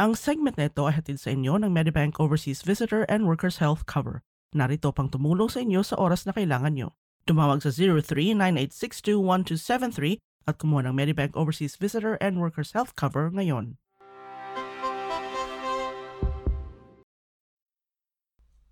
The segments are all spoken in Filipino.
Ang segment na ito ay hatid sa inyo ng Medibank Overseas Visitor and Workers Health Cover. Narito pang tumulong sa inyo sa oras na kailangan nyo. Tumawag sa 0398621273 at kumuha ng Medibank Overseas Visitor and Workers Health Cover ngayon.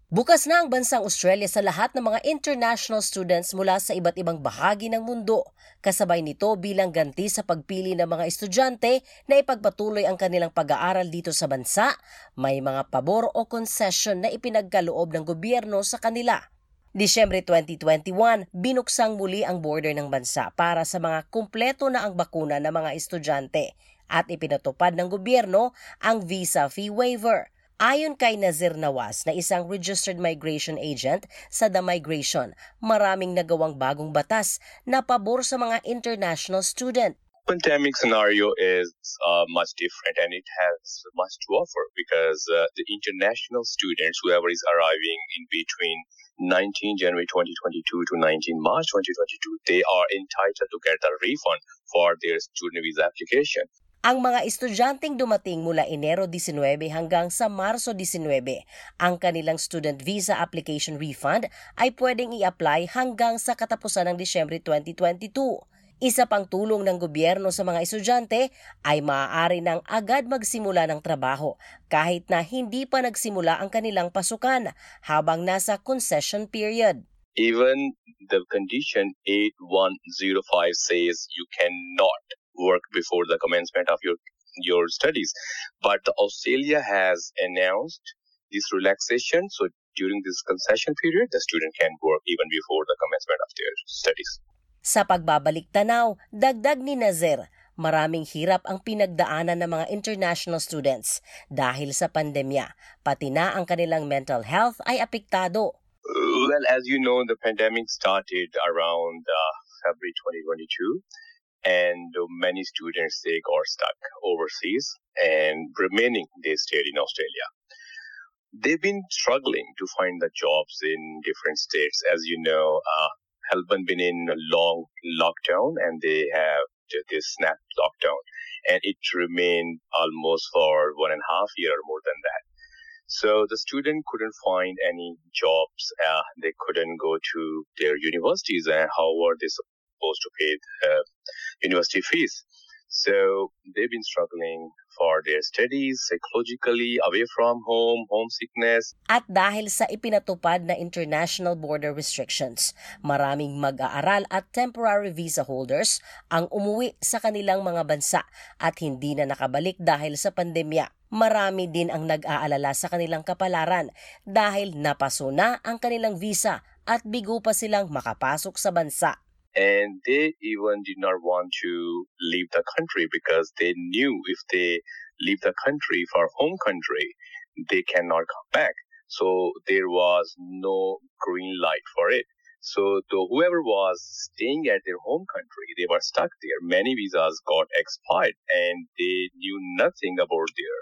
Bukas na ang bansang Australia sa lahat ng mga international students mula sa iba't ibang bahagi ng mundo. Kasabay nito bilang ganti sa pagpili ng mga estudyante na ipagpatuloy ang kanilang pag-aaral dito sa bansa, may mga pabor o concession na ipinagkaloob ng gobyerno sa kanila. Disyembre 2021, binuksang muli ang border ng bansa para sa mga kumpleto na ang bakuna ng mga estudyante at ipinatupad ng gobyerno ang visa fee waiver. Ayon kay Nazir Nawaz na isang registered migration agent sa The Migration, maraming nagawang bagong batas na pabor sa mga international student. pandemic scenario is uh, much different and it has much to offer because uh, the international students, whoever is arriving in between 19 January 2022 to 19 March 2022, they are entitled to get a refund for their student visa application. Ang mga estudyanteng dumating mula Enero 19 hanggang sa Marso 19, ang kanilang student visa application refund ay pwedeng i-apply hanggang sa katapusan ng Disyembre 2022. Isa pang tulong ng gobyerno sa mga estudyante ay maaari nang agad magsimula ng trabaho kahit na hindi pa nagsimula ang kanilang pasukan habang nasa concession period. Even the condition 8105 says you cannot work before the commencement of your your studies. But Australia has announced this relaxation. So during this concession period, the student can work even before the commencement of their studies. Sa pagbabalik tanaw, dagdag ni Nazir, maraming hirap ang pinagdaanan ng mga international students dahil sa pandemya, pati na ang kanilang mental health ay apektado. Well, as you know, the pandemic started around uh, February 2022. And many students they got stuck overseas and remaining they stayed in Australia. They've been struggling to find the jobs in different states. As you know, uh, Melbourne been in a long lockdown and they have this snap lockdown and it remained almost for one and a half year or more than that. So the student couldn't find any jobs. Uh, they couldn't go to their universities and how were they supposed to pay the university fees. So they've been struggling for their studies, psychologically, away from home, homesickness. At dahil sa ipinatupad na international border restrictions, maraming mag-aaral at temporary visa holders ang umuwi sa kanilang mga bansa at hindi na nakabalik dahil sa pandemya. Marami din ang nag-aalala sa kanilang kapalaran dahil napaso na ang kanilang visa at bigo pa silang makapasok sa bansa. And they even did not want to leave the country because they knew if they leave the country for home country, they cannot come back. So there was no green light for it. So whoever was staying at their home country, they were stuck there. Many visas got expired and they knew nothing about their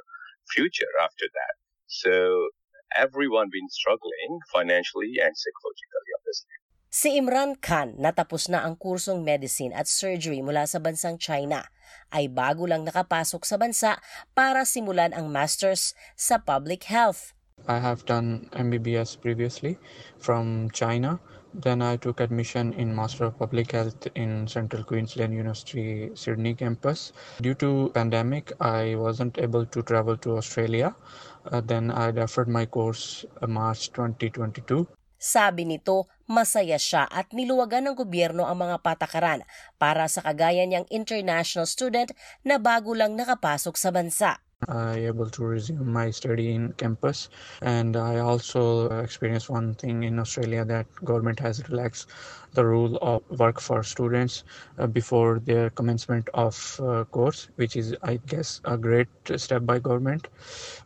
future after that. So everyone been struggling financially and psychologically, obviously. Si Imran Khan natapos na ang kursong medicine at surgery mula sa bansang China ay bago lang nakapasok sa bansa para simulan ang master's sa public health. I have done MBBS previously from China. Then I took admission in Master of Public Health in Central Queensland University Sydney campus. Due to pandemic, I wasn't able to travel to Australia. Uh, then I deferred my course uh, March 2022. Sabi nito, masaya siya at niluwagan ng gobyerno ang mga patakaran para sa kagaya niyang international student na bago lang nakapasok sa bansa. I able to resume my study in campus and I also experienced one thing in Australia that government has relaxed the rule of work for students uh, before their commencement of uh, course which is I guess a great step by government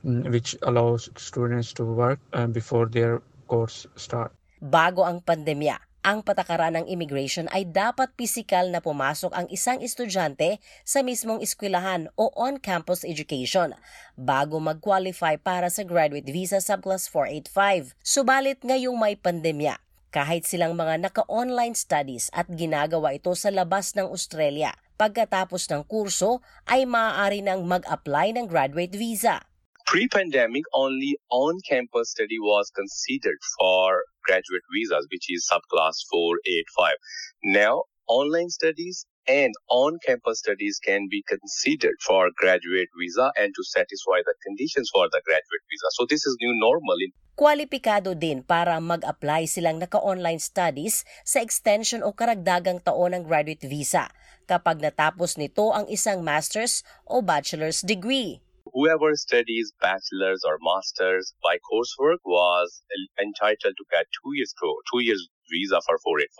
um, which allows students to work uh, before their course start. Bago ang pandemya, ang patakaran ng immigration ay dapat pisikal na pumasok ang isang estudyante sa mismong eskwelahan o on-campus education bago mag-qualify para sa graduate visa subclass 485. Subalit ngayong may pandemya, kahit silang mga naka-online studies at ginagawa ito sa labas ng Australia, pagkatapos ng kurso ay maaari nang mag-apply ng graduate visa. Pre-pandemic, only on-campus study was considered for graduate visas, which is subclass 485. Now, online studies and on-campus studies can be considered for graduate visa and to satisfy the conditions for the graduate visa. So this is new normal. Kwalipikado din para mag-apply silang naka-online studies sa extension o karagdagang taon ng graduate visa kapag natapos nito ang isang master's o bachelor's degree. Whoever studies bachelor's or master's by coursework was entitled to get two years two years visa for 485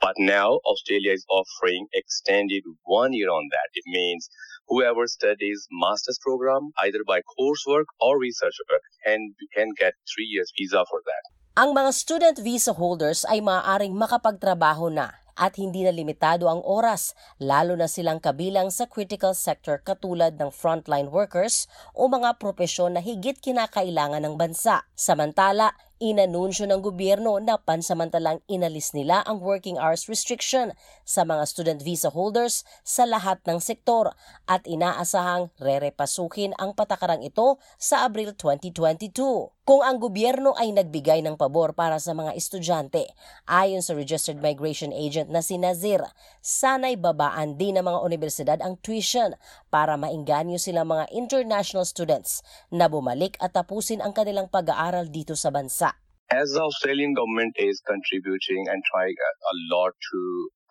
but now australia is offering extended one year on that. It means whoever studies master's program either by coursework or research work can can get three years visa for that. Ang mga student visa holders ay maaaring makapagtrabaho na at hindi na limitado ang oras, lalo na silang kabilang sa critical sector katulad ng frontline workers o mga propesyon na higit kinakailangan ng bansa. Samantala, Inanunsyo ng gobyerno na pansamantalang inalis nila ang working hours restriction sa mga student visa holders sa lahat ng sektor at inaasahang rerepasukin ang patakarang ito sa Abril 2022. Kung ang gobyerno ay nagbigay ng pabor para sa mga estudyante, ayon sa registered migration agent na si Nazir, sanay babaan din ng mga universidad ang tuition para mainganyo sila mga international students na bumalik at tapusin ang kanilang pag-aaral dito sa bansa. As the Australian government is contributing and trying a, lot to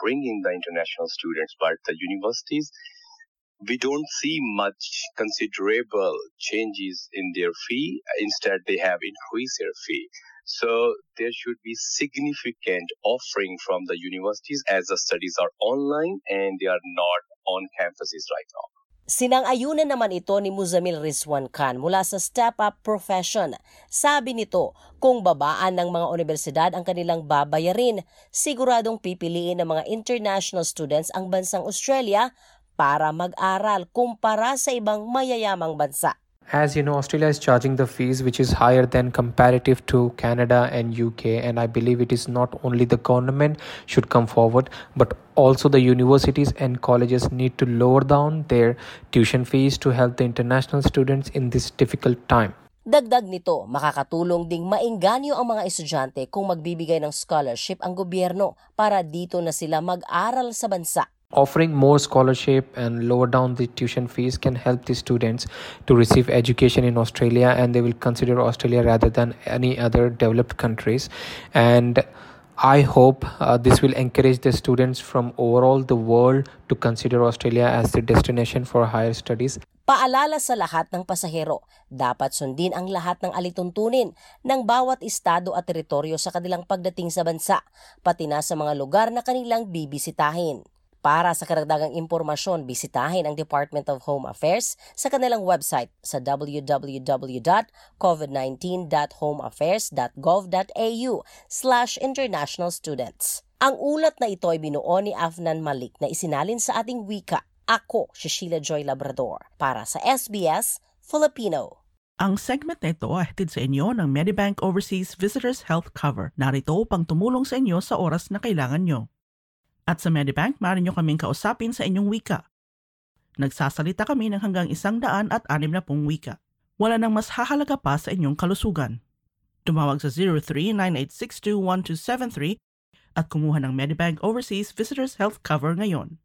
bring in the international students, but the universities, we don't see much considerable changes in their fee. Instead, they have increased their fee. So there should be significant offering from the universities as the studies are online and they are not on campuses right now. Sinang-ayunan naman ito ni Muzamil Rizwan Khan mula sa Step Up Profession. Sabi nito, kung babaan ng mga universidad ang kanilang babayarin, siguradong pipiliin ng mga international students ang bansang Australia para mag-aral kumpara sa ibang mayayamang bansa. As you know australia is charging the fees which is higher than comparative to canada and uk and i believe it is not only the government should come forward but also the universities and colleges need to lower down their tuition fees to help the international students in this difficult time Dagdag nito, makakatulong ding mainganyo ang mga estudyante kung magbibigay ng scholarship ang gobyerno para dito na sila mag-aral sa bansa. Offering more scholarship and lower down the tuition fees can help the students to receive education in Australia and they will consider Australia rather than any other developed countries. And I hope uh, this will encourage the students from overall the world to consider Australia as the destination for higher studies. Paalala sa lahat ng pasahero, dapat sundin ang lahat ng alituntunin ng bawat estado at teritoryo sa kanilang pagdating sa bansa, pati na sa mga lugar na kanilang bibisitahin. Para sa karagdagang impormasyon, bisitahin ang Department of Home Affairs sa kanilang website sa www.covid19.homeaffairs.gov.au slash international students. Ang ulat na ito ay binuo ni Afnan Malik na isinalin sa ating wika. Ako, si Sheila Joy Labrador, para sa SBS Filipino. Ang segment na ito ay hatid sa inyo ng Medibank Overseas Visitors Health Cover. Narito upang tumulong sa inyo sa oras na kailangan nyo. At sa Medibank, maaari nyo kaming kausapin sa inyong wika. Nagsasalita kami ng hanggang isang daan at anim na pong wika. Wala nang mas hahalaga pa sa inyong kalusugan. Tumawag sa 0398621273 at kumuha ng Medibank Overseas Visitors Health Cover ngayon.